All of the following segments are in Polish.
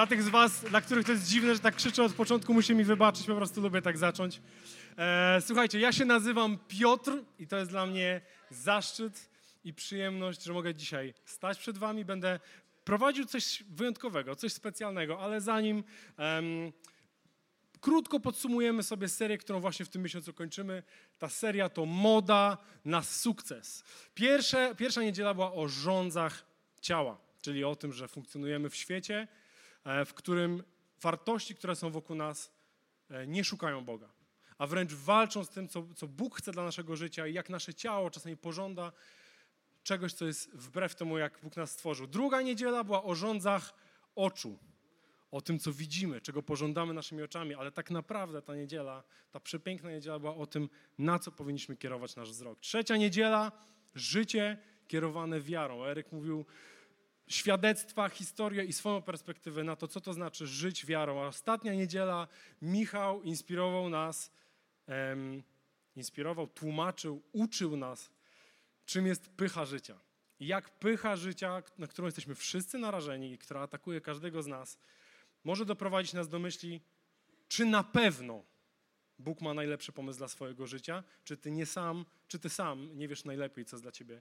Dla tych z Was, dla których to jest dziwne, że tak krzyczę od początku, musi mi wybaczyć, po prostu lubię tak zacząć. E, słuchajcie, ja się nazywam Piotr i to jest dla mnie zaszczyt i przyjemność, że mogę dzisiaj stać przed Wami. Będę prowadził coś wyjątkowego, coś specjalnego, ale zanim em, krótko podsumujemy sobie serię, którą właśnie w tym miesiącu kończymy. Ta seria to Moda na sukces. Pierwsze, pierwsza niedziela była o rządzach ciała, czyli o tym, że funkcjonujemy w świecie, w którym wartości, które są wokół nas, e, nie szukają Boga, a wręcz walczą z tym, co, co Bóg chce dla naszego życia i jak nasze ciało czasami pożąda czegoś, co jest wbrew temu, jak Bóg nas stworzył. Druga niedziela była o rządzach oczu o tym, co widzimy, czego pożądamy naszymi oczami, ale tak naprawdę ta niedziela, ta przepiękna niedziela była o tym, na co powinniśmy kierować nasz wzrok. Trzecia niedziela, życie kierowane wiarą. Eryk mówił świadectwa, historię i swoją perspektywę na to, co to znaczy żyć wiarą. A ostatnia niedziela Michał inspirował nas, em, inspirował, tłumaczył, uczył nas, czym jest pycha życia. Jak pycha życia, na którą jesteśmy wszyscy narażeni i która atakuje każdego z nas, może doprowadzić nas do myśli, czy na pewno Bóg ma najlepszy pomysł dla swojego życia, czy ty nie sam, czy ty sam nie wiesz najlepiej, co jest dla ciebie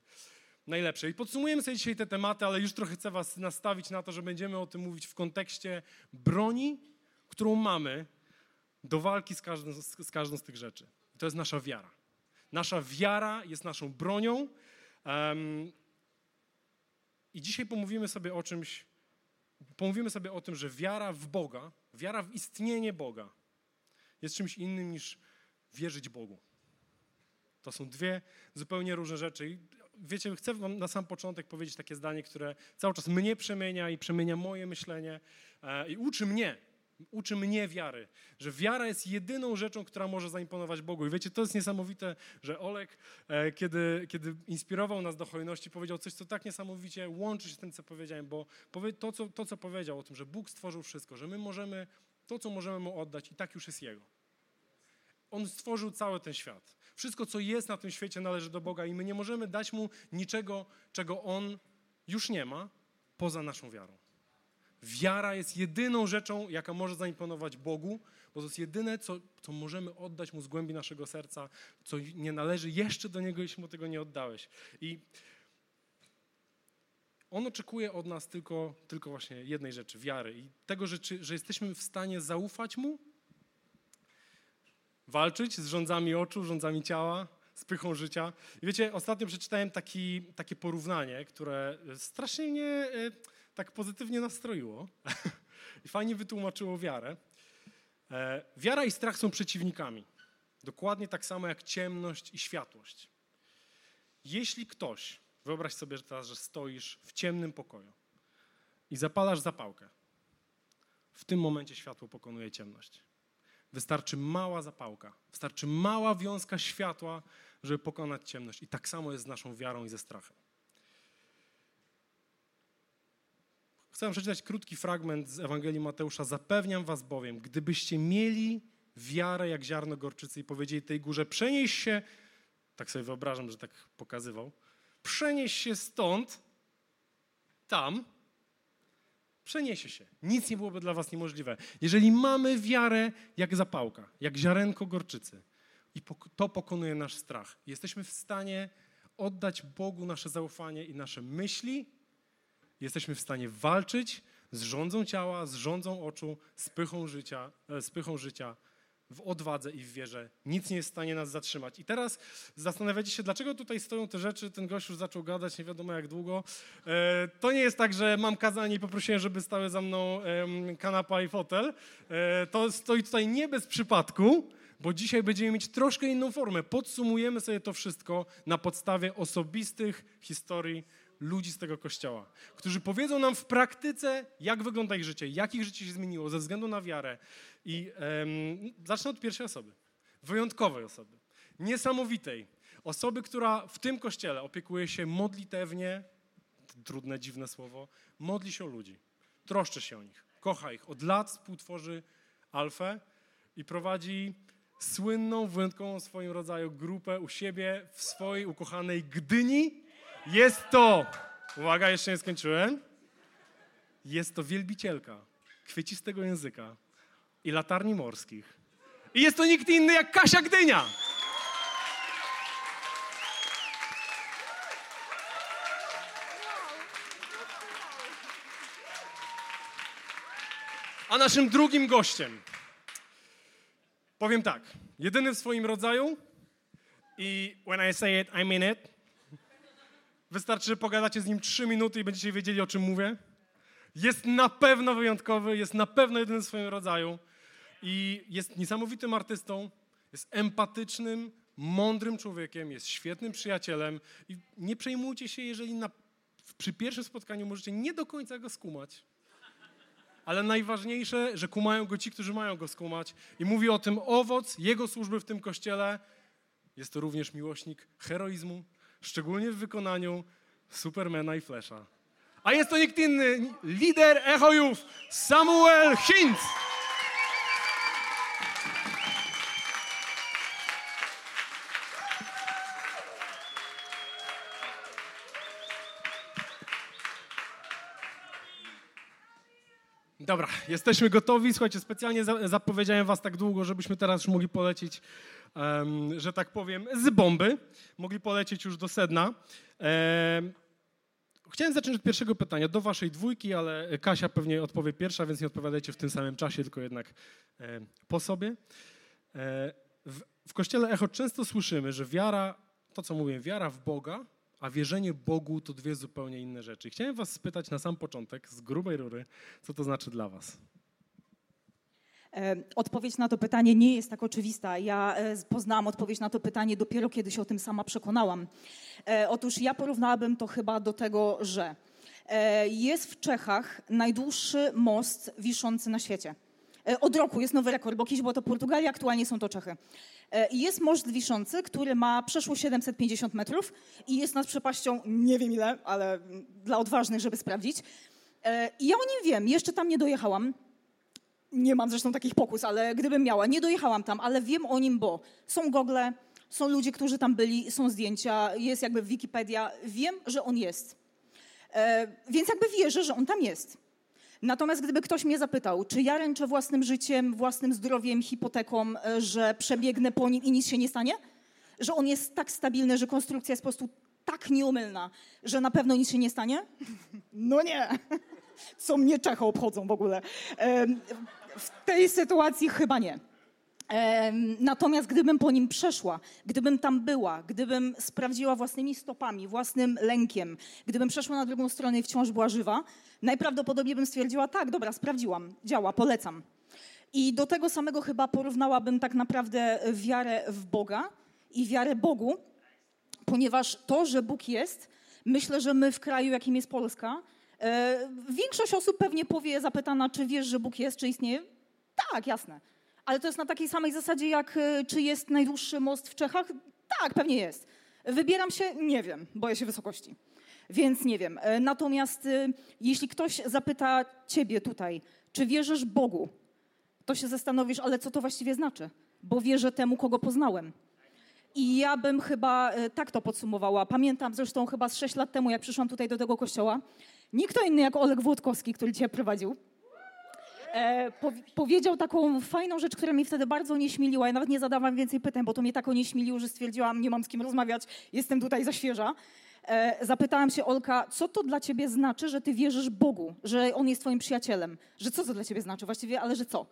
najlepsze. I podsumujemy sobie dzisiaj te tematy, ale już trochę chcę was nastawić na to, że będziemy o tym mówić w kontekście broni, którą mamy do walki z każdą z, z, każdą z tych rzeczy. To jest nasza wiara. Nasza wiara jest naszą bronią. Um, I dzisiaj pomówimy sobie o czymś, pomówimy sobie o tym, że wiara w Boga, wiara w istnienie Boga jest czymś innym niż wierzyć Bogu. To są dwie zupełnie różne rzeczy. Wiecie, chcę wam na sam początek powiedzieć takie zdanie, które cały czas mnie przemienia i przemienia moje myślenie e, i uczy mnie, uczy mnie wiary, że wiara jest jedyną rzeczą, która może zaimponować Bogu. I wiecie, to jest niesamowite, że Olek, e, kiedy, kiedy inspirował nas do hojności, powiedział coś, co tak niesamowicie łączy się z tym, co powiedziałem, bo to co, to, co powiedział o tym, że Bóg stworzył wszystko, że my możemy, to, co możemy Mu oddać i tak już jest Jego. On stworzył cały ten świat. Wszystko, co jest na tym świecie, należy do Boga i my nie możemy dać Mu niczego, czego On już nie ma, poza naszą wiarą. Wiara jest jedyną rzeczą, jaka może zaimponować Bogu, bo to jest jedyne, co, co możemy oddać Mu z głębi naszego serca, co nie należy jeszcze do Niego, jeśli Mu tego nie oddałeś. I On oczekuje od nas tylko, tylko właśnie jednej rzeczy, wiary i tego, że, że jesteśmy w stanie zaufać Mu, walczyć z rządzami oczu, rządzami ciała, z pychą życia. I wiecie, ostatnio przeczytałem taki, takie porównanie, które strasznie mnie e, tak pozytywnie nastroiło i fajnie wytłumaczyło wiarę. E, wiara i strach są przeciwnikami. Dokładnie tak samo jak ciemność i światłość. Jeśli ktoś, wyobraź sobie że teraz, że stoisz w ciemnym pokoju i zapalasz zapałkę, w tym momencie światło pokonuje ciemność. Wystarczy mała zapałka, wystarczy mała wiązka światła, żeby pokonać ciemność. I tak samo jest z naszą wiarą i ze strachem. Chcę przeczytać krótki fragment z Ewangelii Mateusza. Zapewniam was bowiem, gdybyście mieli wiarę jak ziarno gorczycy i powiedzieli tej górze, przenieś się, tak sobie wyobrażam, że tak pokazywał, przenieś się stąd, tam, przeniesie się. Nic nie byłoby dla was niemożliwe. Jeżeli mamy wiarę jak zapałka, jak ziarenko gorczycy i to pokonuje nasz strach, jesteśmy w stanie oddać Bogu nasze zaufanie i nasze myśli, jesteśmy w stanie walczyć z rządzą ciała, z rządzą oczu, z pychą życia, e, z pychą życia w odwadze i w wierze. Nic nie jest w stanie nas zatrzymać. I teraz zastanawiacie się, dlaczego tutaj stoją te rzeczy, ten gość już zaczął gadać, nie wiadomo jak długo. E, to nie jest tak, że mam kazanie i poprosiłem, żeby stały za mną kanapa i fotel. E, to stoi tutaj nie bez przypadku, bo dzisiaj będziemy mieć troszkę inną formę. Podsumujemy sobie to wszystko na podstawie osobistych historii ludzi z tego kościoła, którzy powiedzą nam w praktyce, jak wygląda ich życie, jak ich życie się zmieniło ze względu na wiarę. I um, zacznę od pierwszej osoby. wyjątkowej osoby, niesamowitej, osoby, która w tym kościele opiekuje się modlitewnie, trudne, dziwne słowo, modli się o ludzi, troszczy się o nich, kocha ich. Od lat współtworzy Alfę i prowadzi słynną, wyjątkową w swoim rodzaju grupę u siebie w swojej ukochanej Gdyni. Jest to, uwaga, jeszcze nie skończyłem, jest to wielbicielka kwiecistego języka i latarni morskich. I jest to nikt inny jak Kasia Gdynia. A naszym drugim gościem, powiem tak, jedyny w swoim rodzaju i when I say it, I mean it. Wystarczy, że pogadacie z nim trzy minuty i będziecie wiedzieli, o czym mówię. Jest na pewno wyjątkowy, jest na pewno jedyny w swoim rodzaju i jest niesamowitym artystą, jest empatycznym, mądrym człowiekiem, jest świetnym przyjacielem i nie przejmujcie się, jeżeli na, przy pierwszym spotkaniu możecie nie do końca go skumać. Ale najważniejsze, że kumają go ci, którzy mają go skumać. I mówi o tym owoc jego służby w tym kościele. Jest to również miłośnik heroizmu, szczególnie w wykonaniu Supermana i Flasha. A jest to nikt inny, lider Echo Youth, Samuel Hintz. Dobra, jesteśmy gotowi. Słuchajcie, specjalnie za, zapowiedziałem was tak długo, żebyśmy teraz już mogli polecieć, um, że tak powiem, z bomby. Mogli polecieć już do sedna. Chciałem zacząć od pierwszego pytania do waszej dwójki, ale Kasia pewnie odpowie pierwsza, więc nie odpowiadajcie w tym samym czasie, tylko jednak po sobie. E, w kościele Echo często słyszymy, że wiara, to co mówię, wiara w Boga a wierzenie Bogu to dwie zupełnie inne rzeczy. Chciałem was spytać na sam początek, z grubej rury, co to znaczy dla was? E, odpowiedź na to pytanie nie jest tak oczywista. Ja e, poznałam odpowiedź na to pytanie dopiero kiedy się o tym sama przekonałam. E, otóż ja porównałabym to chyba do tego, że jest w Czechach najdłuższy most wiszący na świecie. Od roku jest nowy rekord, bo kiedyś było to Portugalia, aktualnie są to Czechy. Jest most wiszący, który ma przeszło 750 metrów i jest nad przepaścią nie wiem ile, ale dla odważnych, żeby sprawdzić. I ja o nim wiem, jeszcze tam nie dojechałam. Nie mam zresztą takich pokus, ale gdybym miała, nie dojechałam tam, ale wiem o nim, bo są gogle, są ludzie, którzy tam byli, są zdjęcia, jest jakby Wikipedia. Wiem, że on jest. E, więc jakby wierzę, że on tam jest. Natomiast gdyby ktoś mnie zapytał, czy ja ręczę własnym życiem, własnym zdrowiem, hipoteką, e, że przebiegnę po nim i nic się nie stanie? Że on jest tak stabilny, że konstrukcja jest po prostu tak nieomylna, że na pewno nic się nie stanie? No nie. Co mnie Czechy obchodzą w ogóle. W tej sytuacji chyba nie. Natomiast gdybym po nim przeszła, gdybym tam była, gdybym sprawdziła własnymi stopami, własnym lękiem, gdybym przeszła na drugą stronę i wciąż była żywa, najprawdopodobniej bym stwierdziła, tak, dobra, sprawdziłam, działa, polecam. I do tego samego chyba porównałabym tak naprawdę wiarę w Boga i wiarę Bogu, ponieważ to, że Bóg jest, myślę, że my w kraju, jakim jest Polska, większość osób pewnie powie, zapytana, czy wiesz, że Bóg jest, czy istnieje? Tak, jasne. Ale to jest na takiej samej zasadzie, jak e, czy jest najdłuższy most w Czechach? Tak, pewnie jest. Wybieram się? Nie wiem, boję się wysokości. Więc nie wiem. E, natomiast e, jeśli ktoś zapyta ciebie tutaj, czy wierzysz Bogu, to się zastanowisz, ale co to właściwie znaczy? Bo wierzę temu, kogo poznałem. I ja bym chyba tak to podsumowała. Pamiętam zresztą chyba z 6 lat temu, jak przyszłam tutaj do tego kościoła, nikt inny jak Oleg Włodkowski, który cię prowadził, e, po, powiedział taką fajną rzecz, która mnie wtedy bardzo nieśmieliła. Ja nawet nie zadawałam więcej pytań, bo to mnie tak onieśmieliło, że stwierdziłam, nie mam z kim rozmawiać, jestem tutaj za świeża. E, zapytałam się Olka, co to dla ciebie znaczy, że ty wierzysz Bogu, że On jest twoim przyjacielem? Że co to dla ciebie znaczy właściwie, ale że co?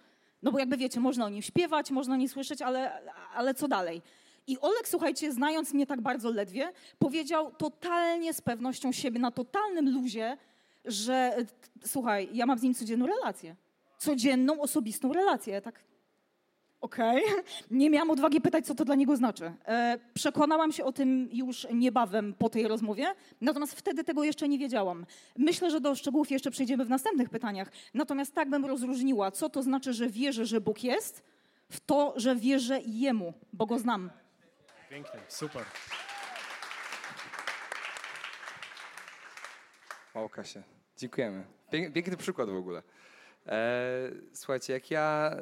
No bo jakby wiecie, można o nim śpiewać, można o nim słyszeć, ale, ale co dalej? I Olek, słuchajcie, znając mnie tak bardzo ledwie, powiedział totalnie z pewnością siebie, na totalnym luzie, że słuchaj, ja mam z nim codzienną relację codzienną, osobistą relację. Ja tak, okej. Okay. Nie miałam odwagi pytać, co to dla niego znaczy. E, przekonałam się o tym już niebawem po tej rozmowie, natomiast wtedy tego jeszcze nie wiedziałam. Myślę, że do szczegółów jeszcze przejdziemy w następnych pytaniach. Natomiast tak bym rozróżniła, co to znaczy, że wierzę, że Bóg jest, w to, że wierzę Jemu, bo Go znam. Pięknie, super. O, Kasia, dziękujemy. Pięk, piękny przykład w ogóle. E, słuchajcie, jak ja,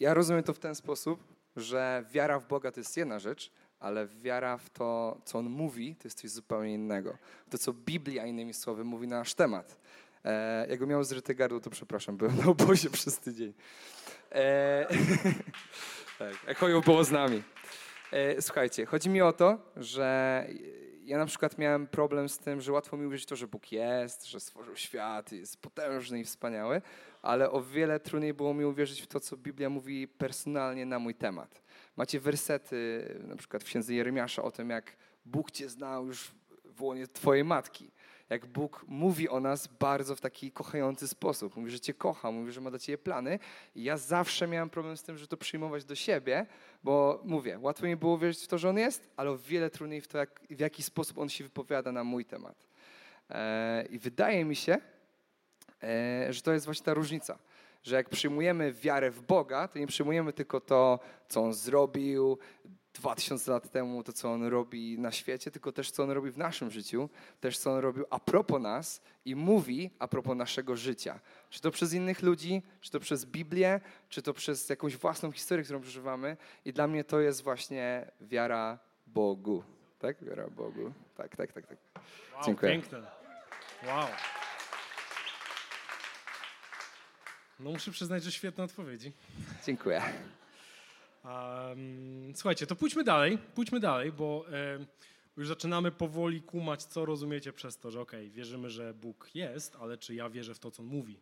ja rozumiem to w ten sposób, że wiara w Boga to jest jedna rzecz, ale wiara w to, co On mówi, to jest coś zupełnie innego. To, co Biblia, innymi słowy, mówi na nasz temat. E, jak go miał zryte gardło, to przepraszam, byłem na obozie przez tydzień. E, tak, Echoją było z nami. E, słuchajcie, chodzi mi o to, że ja na przykład miałem problem z tym, że łatwo mi uwierzyć to, że Bóg jest, że stworzył świat, jest potężny i wspaniały, ale o wiele trudniej było mi uwierzyć w to, co Biblia mówi personalnie na mój temat. Macie wersety, na przykład w księdze Jeremiasza o tym, jak Bóg cię znał już w łonie twojej matki. Jak Bóg mówi o nas bardzo w taki kochający sposób. Mówi, że cię kocha, mówi, że ma dla ciebie plany. I ja zawsze miałem problem z tym, że to przyjmować do siebie, bo mówię, łatwo mi było wierzyć w to, że On jest, ale o wiele trudniej w to, jak, w jaki sposób On się wypowiada na mój temat. E, I wydaje mi się, e, że to jest właśnie ta różnica że jak przyjmujemy wiarę w Boga, to nie przyjmujemy tylko to, co On zrobił dwa tysiące lat temu, to co On robi na świecie, tylko też co On robi w naszym życiu, też co On robił a propos nas i mówi a propos naszego życia. Czy to przez innych ludzi, czy to przez Biblię, czy to przez jakąś własną historię, którą przeżywamy. I dla mnie to jest właśnie wiara Bogu. Tak? Wiara Bogu. Tak, tak, tak, tak. Wow, Dziękuję. Piękne. Wow. No muszę przyznać, że świetne odpowiedzi. Dziękuję. Um, słuchajcie, to pójdźmy dalej, pójdźmy dalej, bo e, już zaczynamy powoli kumać, co rozumiecie przez to, że okej, okay, wierzymy, że Bóg jest, ale czy ja wierzę w to, co On mówi?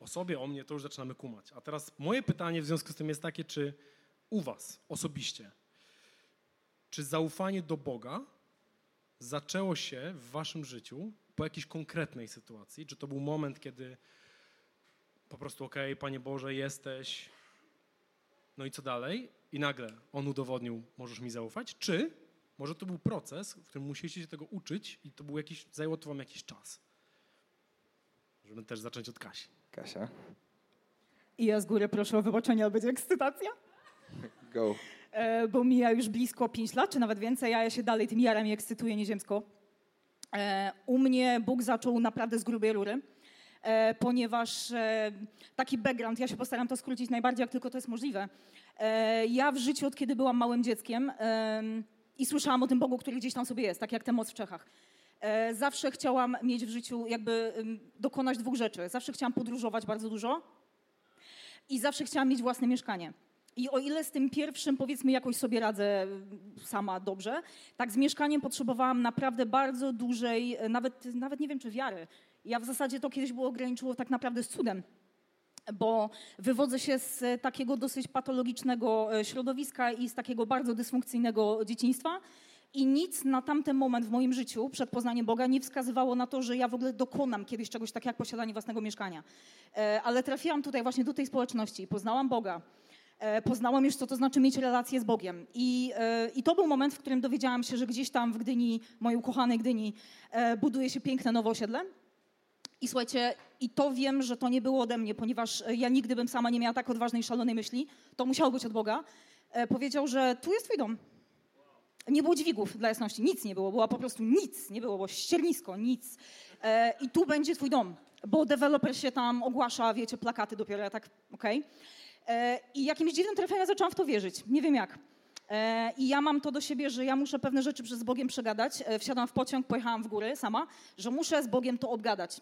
O sobie, o mnie, to już zaczynamy kumać. A teraz moje pytanie w związku z tym jest takie, czy u was osobiście, czy zaufanie do Boga zaczęło się w waszym życiu po jakiejś konkretnej sytuacji? Czy to był moment, kiedy po prostu, okej, okay, Panie Boże, jesteś, no i co dalej? I nagle on udowodnił, możesz mi zaufać? Czy może to był proces, w którym musieliście się tego uczyć i to był jakiś, zajęło to wam jakiś czas? Żeby też zacząć od Kasi. Kasia. I ja z góry proszę o wybaczenie, ale będzie ekscytacja. Go. E, bo mija już blisko 5 lat, czy nawet więcej, a ja się dalej tym jarem i ekscytuję nieziemsko. E, u mnie Bóg zaczął naprawdę z grubej rury. E, ponieważ e, taki background, ja się postaram to skrócić najbardziej, jak tylko to jest możliwe. E, ja w życiu, od kiedy byłam małym dzieckiem i słyszałam o tym Bogu, który gdzieś tam sobie jest, tak jak ten moc w Czechach. Zawsze chciałam mieć w życiu, jakby dokonać dwóch rzeczy. Zawsze chciałam podróżować bardzo dużo i zawsze chciałam mieć własne mieszkanie. I o ile z tym pierwszym, powiedzmy, jakoś sobie radzę sama dobrze, tak z mieszkaniem potrzebowałam naprawdę bardzo dużej, nawet, nawet nie wiem czy wiary, ja w zasadzie to kiedyś było ograniczyło tak naprawdę z cudem, bo wywodzę się z takiego dosyć patologicznego e, środowiska i z takiego bardzo dysfunkcyjnego dzieciństwa. I nic na tamten moment w moim życiu, przed poznaniem Boga, nie wskazywało na to, że ja w ogóle dokonam kiedyś czegoś takiego jak posiadanie własnego mieszkania. E, ale trafiłam tutaj właśnie do tej społeczności, poznałam Boga. E, poznałam już, co to znaczy mieć relację z Bogiem. I, I to był moment, w którym dowiedziałam się, że gdzieś tam w Gdyni, mojej ukochanej Gdyni, buduje się piękne nowe osiedle i słuchajcie, i to wiem, że to nie było ode mnie, ponieważ ja nigdy bym sama nie miała tak odważnej, szalonej myśli. To musiało być od Boga. E, powiedział, że tu jest twój dom. Nie było dźwigów, dla jasności, nic nie było. Była po prostu nic, nie było, było ściernisko, nic. E, I tu będzie twój dom, bo deweloper się tam ogłasza, wiecie, plakaty dopiero, ja tak, okej. Okay. E, I jakimś dziwnym trafem ja zaczęłam w to wierzyć. Nie wiem jak. I ja mam to do siebie, że ja muszę pewne rzeczy przez Bogiem przegadać. Wsiadłam w pociąg, pojechałam w góry sama, że muszę z Bogiem to obgadać.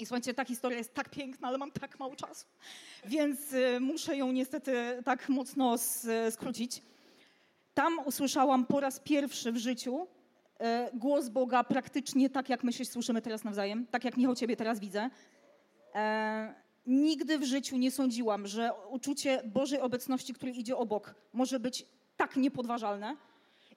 I słuchajcie, ta historia jest tak piękna, ale mam tak mało czasu, więc y, muszę ją niestety tak mocno skrócić. Tam usłyszałam po raz pierwszy w życiu y, głos Boga praktycznie tak, jak my się słyszymy teraz nawzajem, tak jak Michał Ciebie teraz widzę. E, nigdy w życiu nie sądziłam, że uczucie Bożej obecności, który idzie obok, może być tak niepodważalne.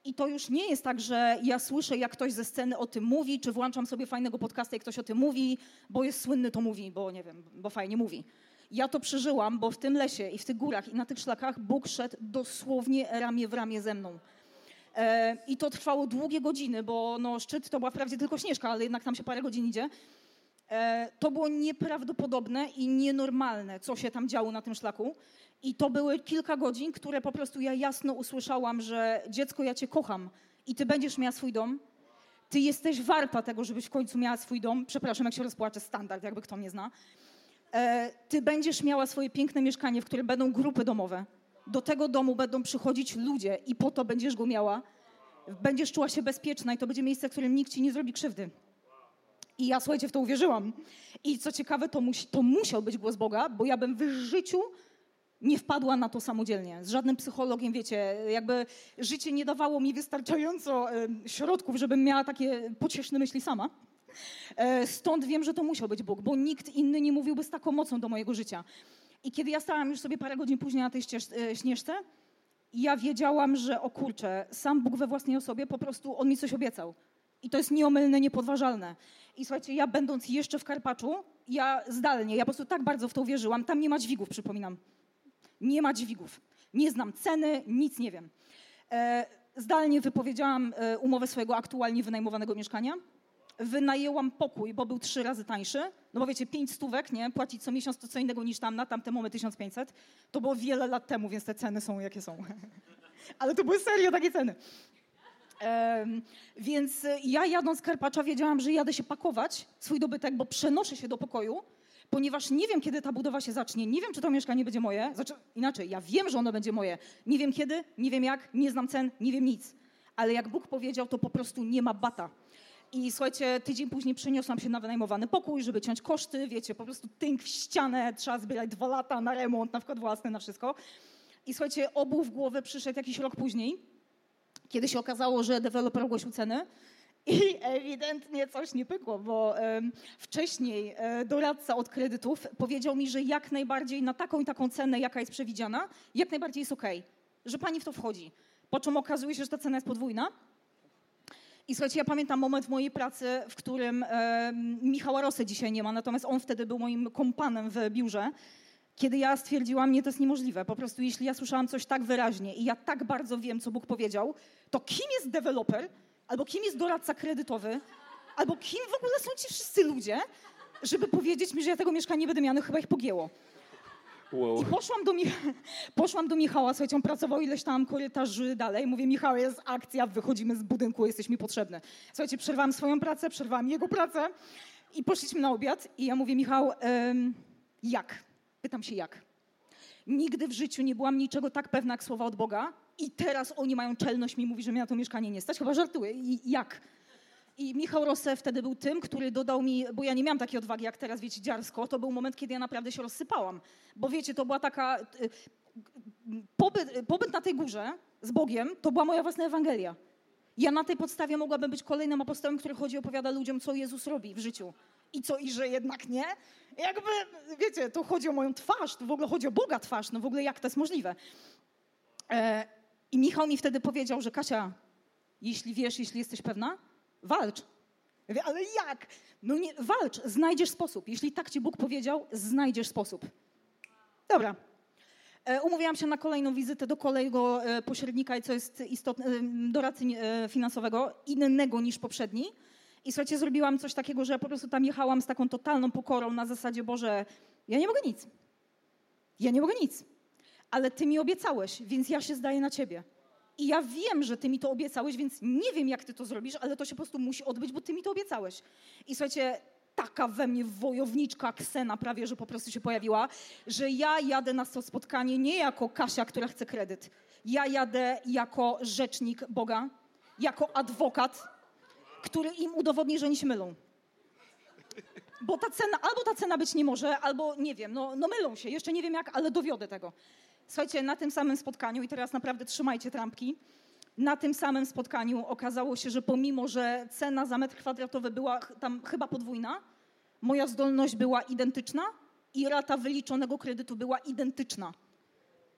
I to już nie jest tak, że ja słyszę, jak ktoś ze sceny o tym mówi, czy włączam sobie fajnego podcasta i ktoś o tym mówi, bo jest słynny, to mówi, bo nie wiem, bo fajnie mówi. Ja to przeżyłam, bo w tym lesie i w tych górach i na tych szlakach Bóg szedł dosłownie ramię w ramię ze mną. E, I to trwało długie godziny, bo no, szczyt to była wprawdzie tylko śnieżka, ale jednak tam się parę godzin idzie. E, to było nieprawdopodobne i nienormalne, co się tam działo na tym szlaku. I to były kilka godzin, które po prostu ja jasno usłyszałam, że dziecko, ja cię kocham i ty będziesz miała swój dom. Ty jesteś warta tego, żebyś w końcu miała swój dom. Przepraszam, jak się rozpłaczę, standard, jakby kto mnie zna. E, ty będziesz miała swoje piękne mieszkanie, w którym będą grupy domowe. Do tego domu będą przychodzić ludzie i po to będziesz go miała. Będziesz czuła się bezpieczna i to będzie miejsce, w którym nikt ci nie zrobi krzywdy. I ja, słuchajcie, w to uwierzyłam. I co ciekawe, to, musi, to musiał być głos Boga, bo ja bym w życiu nie wpadła na to samodzielnie. Z żadnym psychologiem, wiecie, jakby życie nie dawało mi wystarczająco środków, żebym miała takie pocieszne myśli sama. E, stąd wiem, że to musiał być Bóg, bo nikt inny nie mówiłby z taką mocą do mojego życia. I kiedy ja stałam już sobie parę godzin później na tej e, śnieżce, ja wiedziałam, że o kurczę, sam Bóg we własnej osobie po prostu, On mi coś obiecał. I to jest nieomylne, niepodważalne. I słuchajcie, ja będąc jeszcze w Karpaczu, ja zdalnie, ja po prostu tak bardzo w to uwierzyłam, tam nie ma dźwigów, przypominam. Nie ma dźwigów. Nie znam ceny, nic nie wiem. E, zdalnie wypowiedziałam e, umowę swojego aktualnie wynajmowanego mieszkania. Wynajęłam pokój, bo był trzy razy tańszy. No bo wiecie, pięć stówek, nie? Płacić co miesiąc to co innego niż tam, na tamte mamy 1500. To było wiele lat temu, więc te ceny są jakie są. Ale to były serio takie ceny. Więc ja jadąc z Karpacza wiedziałam, że jadę się pakować, swój dobytek, bo przenoszę się do pokoju, ponieważ nie wiem, kiedy ta budowa się zacznie, nie wiem, czy to mieszkanie będzie moje. Znaczy, inaczej, ja wiem, że ono będzie moje. Nie wiem kiedy, nie wiem jak, nie znam cen, nie wiem nic. Ale jak Bóg powiedział, to po prostu nie ma bata. I słuchajcie, tydzień później przeniosłam się na wynajmowany pokój, żeby ciąć koszty, wiecie, po prostu tynk w ścianę, trzeba zbierać dwa lata na remont, na wkład własny, na wszystko. I słuchajcie, obu w głowę przyszedł jakiś rok później, kiedy się okazało, że deweloper ogłosił ceny i ewidentnie coś nie pykło, bo wcześniej e, doradca od kredytów powiedział mi, że jak najbardziej na taką i taką cenę, jaka jest przewidziana, jak najbardziej jest ok, że pani w to wchodzi. Po czym okazuje się, że ta cena jest podwójna. I słuchajcie, ja pamiętam moment w mojej pracy, w którym Michała Rosy dzisiaj nie ma, natomiast on wtedy był moim kompanem w biurze, kiedy ja stwierdziłam, nie, to jest niemożliwe. Po prostu jeśli ja słyszałam coś tak wyraźnie i ja tak bardzo wiem, co Bóg powiedział, to kim jest deweloper, albo kim jest doradca kredytowy, albo kim w ogóle są ci wszyscy ludzie, żeby powiedzieć mi, że ja tego mieszkania nie będę miała, no chyba ich pogięło. Wow. I poszłam do, poszłam do Michała, słuchajcie, on pracował ileś tam korytarzy dalej. Mówię, Michał, jest akcja, wychodzimy z budynku, jesteś mi potrzebny. Słuchajcie, przerwałam swoją pracę, przerwałam jego pracę i poszliśmy na obiad i ja mówię, Michał, ym, jak? Pytam się, jak? Nigdy w życiu nie byłam niczego tak pewna jak słowa od Boga i teraz oni mają czelność mi mówi, że mnie na to mieszkanie nie stać. Chyba żartuję. I jak? I Michał Rosę wtedy był tym, który dodał mi, bo ja nie miałam takiej odwagi jak teraz, wiecie, dziarsko, to był moment, kiedy ja naprawdę się rozsypałam. Bo wiecie, to była taka... Y, pobyt, pobyt na tej górze z Bogiem to była moja własna Ewangelia. Ja na tej podstawie mogłabym być kolejnym apostołem, który chodzi i opowiada ludziom, co Jezus robi w życiu. I co, i że jednak nie? Jakby, wiecie, to chodzi o moją twarz, to w ogóle chodzi o Boga twarz, no w ogóle jak to jest możliwe. E, I Michał mi wtedy powiedział, że Kasia, jeśli wiesz, jeśli jesteś pewna, walcz. Ja mówię, ale jak? No nie, walcz, znajdziesz sposób. Jeśli tak ci Bóg powiedział, znajdziesz sposób. Dobra. E, umówiłam się na kolejną wizytę do kolejnego e, pośrednika, co jest istotne, e, doradcy finansowego, innego niż poprzedni. I słuchajcie, zrobiłam coś takiego, że ja po prostu tam jechałam z taką totalną pokorą na zasadzie, Boże, ja nie mogę nic. Ja nie mogę nic. Ale Ty mi obiecałeś, więc ja się zdaję na Ciebie. I ja wiem, że ty mi to obiecałeś, więc nie wiem, jak ty to zrobisz, ale to się po prostu musi odbyć, bo ty mi to obiecałeś. I słuchajcie, taka we mnie wojowniczka Ksena prawie, że po prostu się pojawiła, że ja jadę na to spotkanie nie jako Kasia, która chce kredyt. Ja jadę jako rzecznik Boga, jako adwokat, który im udowodni, że oni się mylą. Bo ta cena, albo ta cena być nie może, albo nie wiem, no, no mylą się. Jeszcze nie wiem jak, ale dowiodę tego. Słuchajcie, na tym samym spotkaniu, i teraz naprawdę trzymajcie trampki, na tym samym spotkaniu okazało się, że pomimo, że cena za metr kwadratowy była tam chyba podwójna, moja zdolność była identyczna i rata wyliczonego kredytu była identyczna.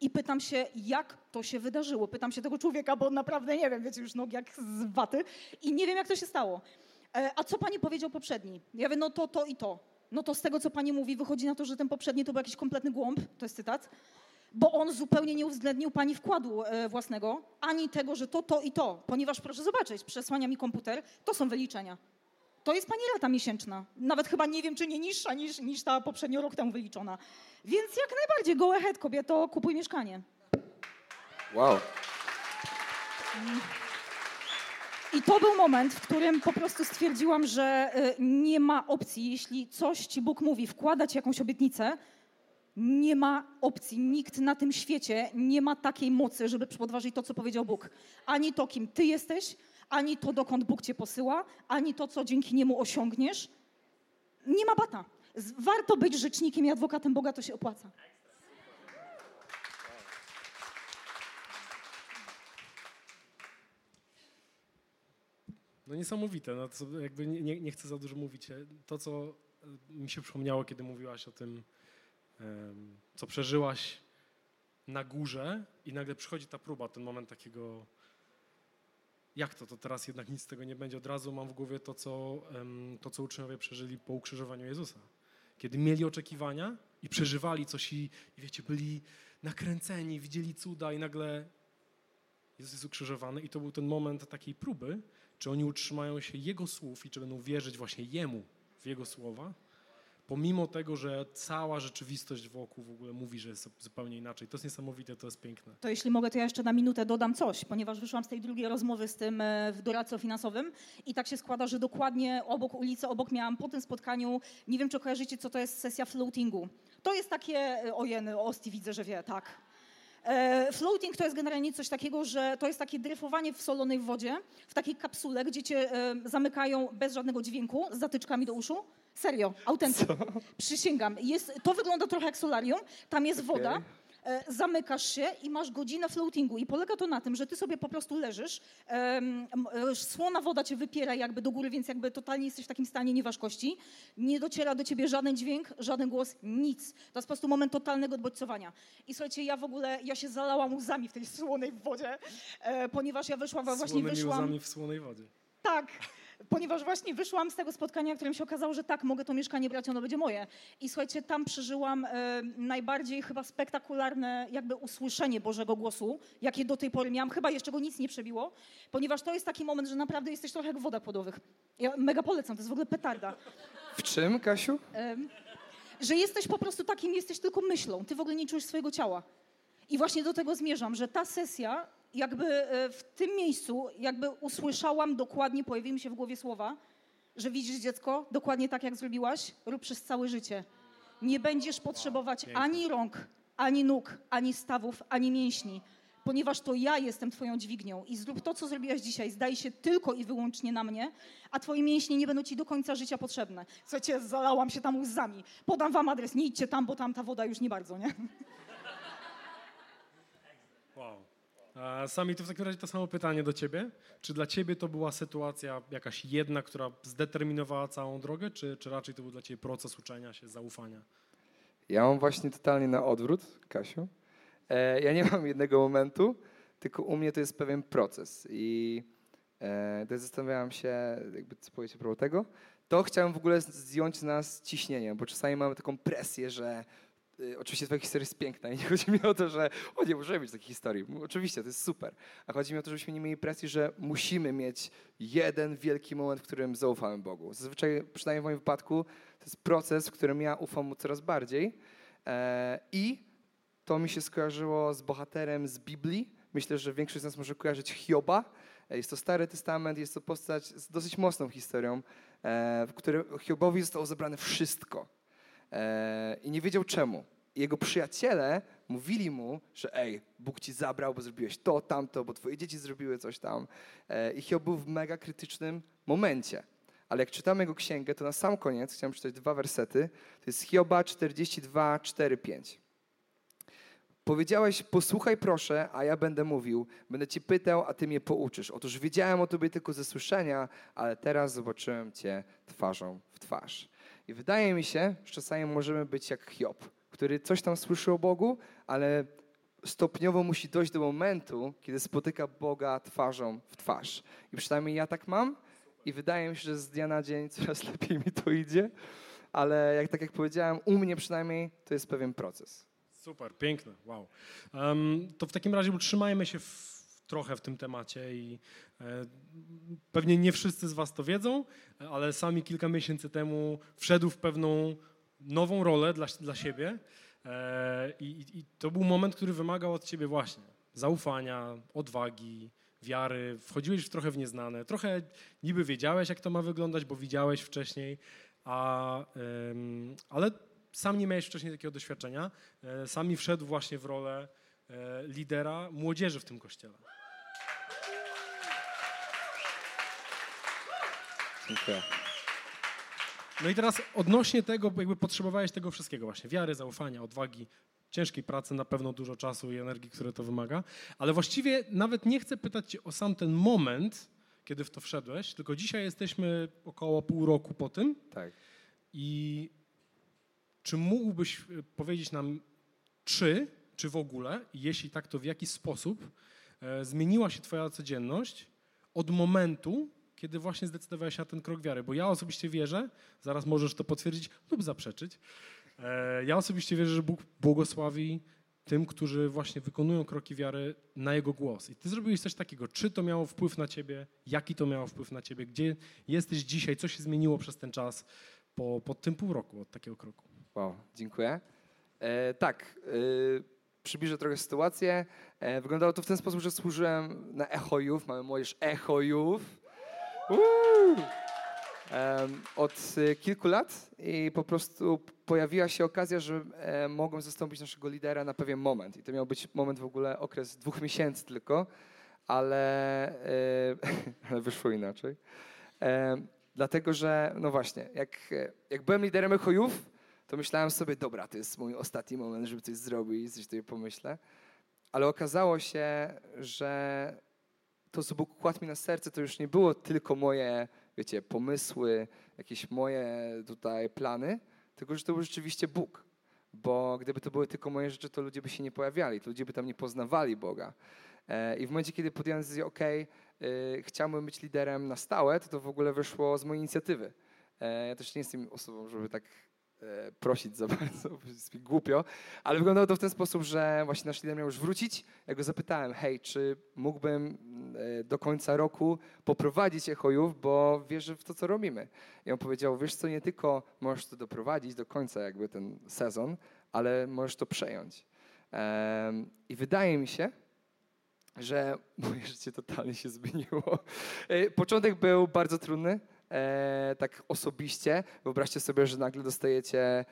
I pytam się, jak to się wydarzyło. Pytam się tego człowieka, bo naprawdę nie wiem, wiecie, już nogi jak z waty i nie wiem, jak to się stało. E, a co pani powiedział poprzedni? Ja wiem, no to, to i to. No to z tego, co pani mówi, wychodzi na to, że ten poprzedni to był jakiś kompletny głąb, to jest cytat bo on zupełnie nie uwzględnił pani wkładu e, własnego, ani tego, że to, to i to. Ponieważ proszę zobaczyć, przesłania mi komputer, to są wyliczenia. To jest pani rata miesięczna. Nawet chyba nie wiem, czy nie niższa niż, niż ta poprzednio rok temu wyliczona. Więc jak najbardziej, go ahead, kobieto, kupuj mieszkanie. Wow. I to był moment, w którym po prostu stwierdziłam, że y, nie ma opcji, jeśli coś ci Bóg mówi, wkładać jakąś obietnicę, nie ma opcji. Nikt na tym świecie nie ma takiej mocy, żeby podważyć to, co powiedział Bóg. Ani to, kim ty jesteś, ani to, dokąd Bóg cię posyła, ani to, co dzięki niemu osiągniesz. Nie ma bata. Warto być rzecznikiem i adwokatem Boga, to się opłaca. No niesamowite, no to jakby nie, nie, chcę za dużo mówić. To, co e, mi się przypomniało, kiedy mówiłaś o tym, co przeżyłaś na górze i nagle przychodzi ta próba, ten moment takiego, jak to, to teraz jednak nic z tego nie będzie. Od razu mam w głowie to, co, to, co uczniowie przeżyli po ukrzyżowaniu Jezusa. Kiedy mieli oczekiwania i przeżywali coś i, i wiecie, byli nakręceni, widzieli cuda i nagle Jezus jest ukrzyżowany i to był ten moment takiej próby, czy oni utrzymają się Jego słów i czy będą wierzyć właśnie Jemu w Jego słowa, pomimo tego, że cała rzeczywistość wokół w ogóle mówi, że jest zupełnie inaczej. To jest niesamowite, to jest piękne. To jeśli mogę, to ja jeszcze na minutę dodam coś, ponieważ wyszłam z tej drugiej rozmowy z tym e, w doradco finansowym i tak się składa, że dokładnie obok ulicy, obok miałam po tym spotkaniu, nie wiem czy kojarzycie, co to jest sesja floatingu. To jest takie, e, ojeny, Osti widzę, że wie, tak. E, Floating to jest generalnie coś takiego, że to jest takie dryfowanie w solonej wodzie, w takiej kapsule, gdzie cię zamykają bez żadnego dźwięku, z zatyczkami do uszu. Serio, autentycznie. Przysięgam. Jest, to wygląda trochę jak solarium, tam jest woda, e, zamykasz się i masz godzinę floatingu i polega to na tym, że ty sobie po prostu leżysz, e, słona woda cię wypiera jakby do góry, więc jakby totalnie jesteś w takim stanie nieważkości. Nie dociera do ciebie żaden dźwięk, żaden głos, nic. To jest po prostu moment totalnego odbodźcowania. I słuchajcie, ja w ogóle, ja się zalałam łzami w tej słonej wodzie, e, ponieważ ja wyszłam, właśnie wyszłam... łzami w słonej wodzie. Tak, ponieważ właśnie wyszłam z tego spotkania, w którym się okazało, że tak, mogę to mieszkanie brać, ono będzie moje. I słuchajcie, tam przeżyłam e, najbardziej chyba spektakularne jakby usłyszenie Bożego głosu, jakie do tej pory miałam. Chyba jeszcze go nic nie przebiło, ponieważ to jest taki moment, że naprawdę jesteś trochę jak w wodach płodowych. Ja mega polecam, to jest w ogóle petarda. W czym, Kasiu? Em, że jesteś po prostu takim, jesteś tylko myślą. Ty w ogóle nie czujesz swojego ciała. I właśnie do tego zmierzam, że ta sesja, jakby e, w tym miejscu, jakby usłyszałam dokładnie, pojawiły mi się w głowie słowa, że widzisz dziecko, dokładnie tak jak zrobiłaś, rób przez całe życie. Nie będziesz potrzebować ani rąk, ani nóg, ani stawów, ani mięśni, ponieważ to ja jestem twoją dźwignią i zrób to, co zrobiłaś dzisiaj. Zdaj się tylko i wyłącznie na mnie, a twoje mięśnie nie będą ci do końca życia potrzebne. Słuchajcie, zalałam się tam łzami. Podam wam adres, nie idźcie tam, bo tam ta woda już nie bardzo, nie? Wow. Sami, to w takim razie to samo pytanie do ciebie. Czy dla ciebie to była sytuacja jakaś jedna, która zdeterminowała całą drogę, czy, czy raczej to był dla ciebie proces uczenia się, zaufania? Ja mam właśnie totalnie na odwrót, Kasiu. E, ja nie mam jednego momentu, tylko u mnie to jest pewien proces. I e, też zastanawiałem się, jakby co powiecie a propos tego. To chciałem w ogóle zdjąć z nas ciśnienie, bo czasami mamy taką presję, że oczywiście twoja historia jest piękna i nie chodzi mi o to, że o nie możemy mieć takiej historii. Oczywiście, to jest super. A chodzi mi o to, żebyśmy nie mieli presji, że musimy mieć jeden wielki moment, w którym zaufamy Bogu. Zazwyczaj, przynajmniej w moim wypadku, to jest proces, w którym ja ufam mu coraz bardziej. E, I to mi się skojarzyło z bohaterem z Biblii. Myślę, że większość z nas może kojarzyć Hioba. E, Jest to Stary Testament, jest to postać z dosyć mocną historią, e, w której Hiobowi zostało zabrane wszystko. E, I nie wiedział czemu. Jego przyjaciele mówili mu, że ej, Bóg ci zabrał, bo zrobiłeś to, tamto, bo twoje dzieci zrobiły coś tam. E, I Hiob był w mega krytycznym momencie. Ale jak czytamy jego księgę, to na sam koniec chciałem przeczytać dwa wersety. To jest Hioba 42, 4, 5. Powiedziałeś, posłuchaj proszę, a ja będę mówił. Będę ci pytał, a ty mnie pouczysz. Otóż wiedziałem o tobie tylko ze słyszenia, ale teraz zobaczyłem cię twarzą w twarz. I wydaje mi się, że czasami możemy być jak Hiob, który coś tam słyszy o Bogu, ale stopniowo musi dojść do momentu, kiedy spotyka Boga twarzą w twarz. I przynajmniej ja tak mam i wydaje mi się, że z dnia na dzień coraz lepiej mi to idzie, ale jak, tak jak powiedziałem, u mnie przynajmniej to jest pewien proces. Super, piękne, wow. Em, to w takim razie utrzymajmy się w trochę w tym temacie i e, pewnie nie wszyscy z Was to wiedzą, ale sami kilka miesięcy temu wszedł w pewną nową rolę dla, dla siebie e, i, i to był moment, który wymagał od Ciebie właśnie zaufania, odwagi, wiary. Wchodziłeś w trochę w nieznane, trochę niby wiedziałeś, jak to ma wyglądać, bo widziałeś wcześniej, a, ale sam nie miałeś wcześniej takiego doświadczenia. E, sam mi wszedł właśnie w rolę lidera młodzieży w tym kościele. Dziękuję. No i teraz odnośnie tego, jakby potrzebowałeś tego wszystkiego właśnie, wiary, zaufania, odwagi, ciężkiej pracy, na pewno dużo czasu i energii, które to wymaga, ale właściwie nawet nie chcę pytać cię o sam ten moment, kiedy w to wszedłeś, tylko dzisiaj jesteśmy około pół roku po tym. Tak. I czy mógłbyś e, powiedzieć nam, czy, czy w ogóle, jeśli tak, to w jaki sposób e, zmieniła się Twoja codzienność od momentu, kiedy właśnie zdecydowałeś się na ten krok wiary? Bo ja osobiście wierzę, zaraz możesz to potwierdzić lub zaprzeczyć, e, ja osobiście wierzę, że Bóg błogosławi tym, którzy właśnie wykonują kroki wiary na Jego głos. I Ty zrobiłeś coś takiego. Czy to miało wpływ na Ciebie? Jaki to miało wpływ na Ciebie? Gdzie jesteś dzisiaj? Co się zmieniło przez ten czas po, po tym pół roku od takiego kroku? Wow, dziękuję. E, tak, e, przybliżę trochę sytuację. E, wyglądało to w ten sposób, że służyłem na Echojów, mamy młodzież Echojów. Od kilku lat i po prostu pojawiła się okazja, że e, mogłem zastąpić naszego lidera na pewien moment. I to miał być moment w ogóle, okres dwóch miesięcy tylko, ale, e, ale wyszło inaczej. Dlatego, że, no właśnie, jak, jak byłem liderem Echojów, to myślałem sobie, dobra, to jest mój ostatni moment, żeby coś zrobić, coś tutaj pomyślę. Ale okazało się, że to, co Bóg kładł mi na serce, to już nie było tylko moje, wiecie, pomysły, jakieś moje tutaj plany, tylko że to był rzeczywiście Bóg. Bo gdyby to były tylko moje rzeczy, to ludzie by się nie pojawiali, to ludzie by tam nie poznawali Boga. E, I w momencie, kiedy podjąłem decyzję, ok, chciałbym być liderem na stałe, to to w ogóle wyszło z mojej inicjatywy. E, ja też nie jestem osobą, żeby tak E, prosić za bardzo, bo jest mi głupio, ale wyglądało to w ten sposób, że właśnie nasz lider miał już wrócić. Ja go zapytałem, hej, czy mógłbym do końca roku poprowadzić Echojów, bo wierzę w to, co robimy. I on powiedział, wiesz co, nie tylko możesz to doprowadzić do końca jakby ten sezon, ale możesz to przejąć. I wydaje mi się, że moje życie totalnie się zmieniło. E, początek był bardzo trudny, e, tak osobiście. Wyobraźcie sobie, że nagle dostajecie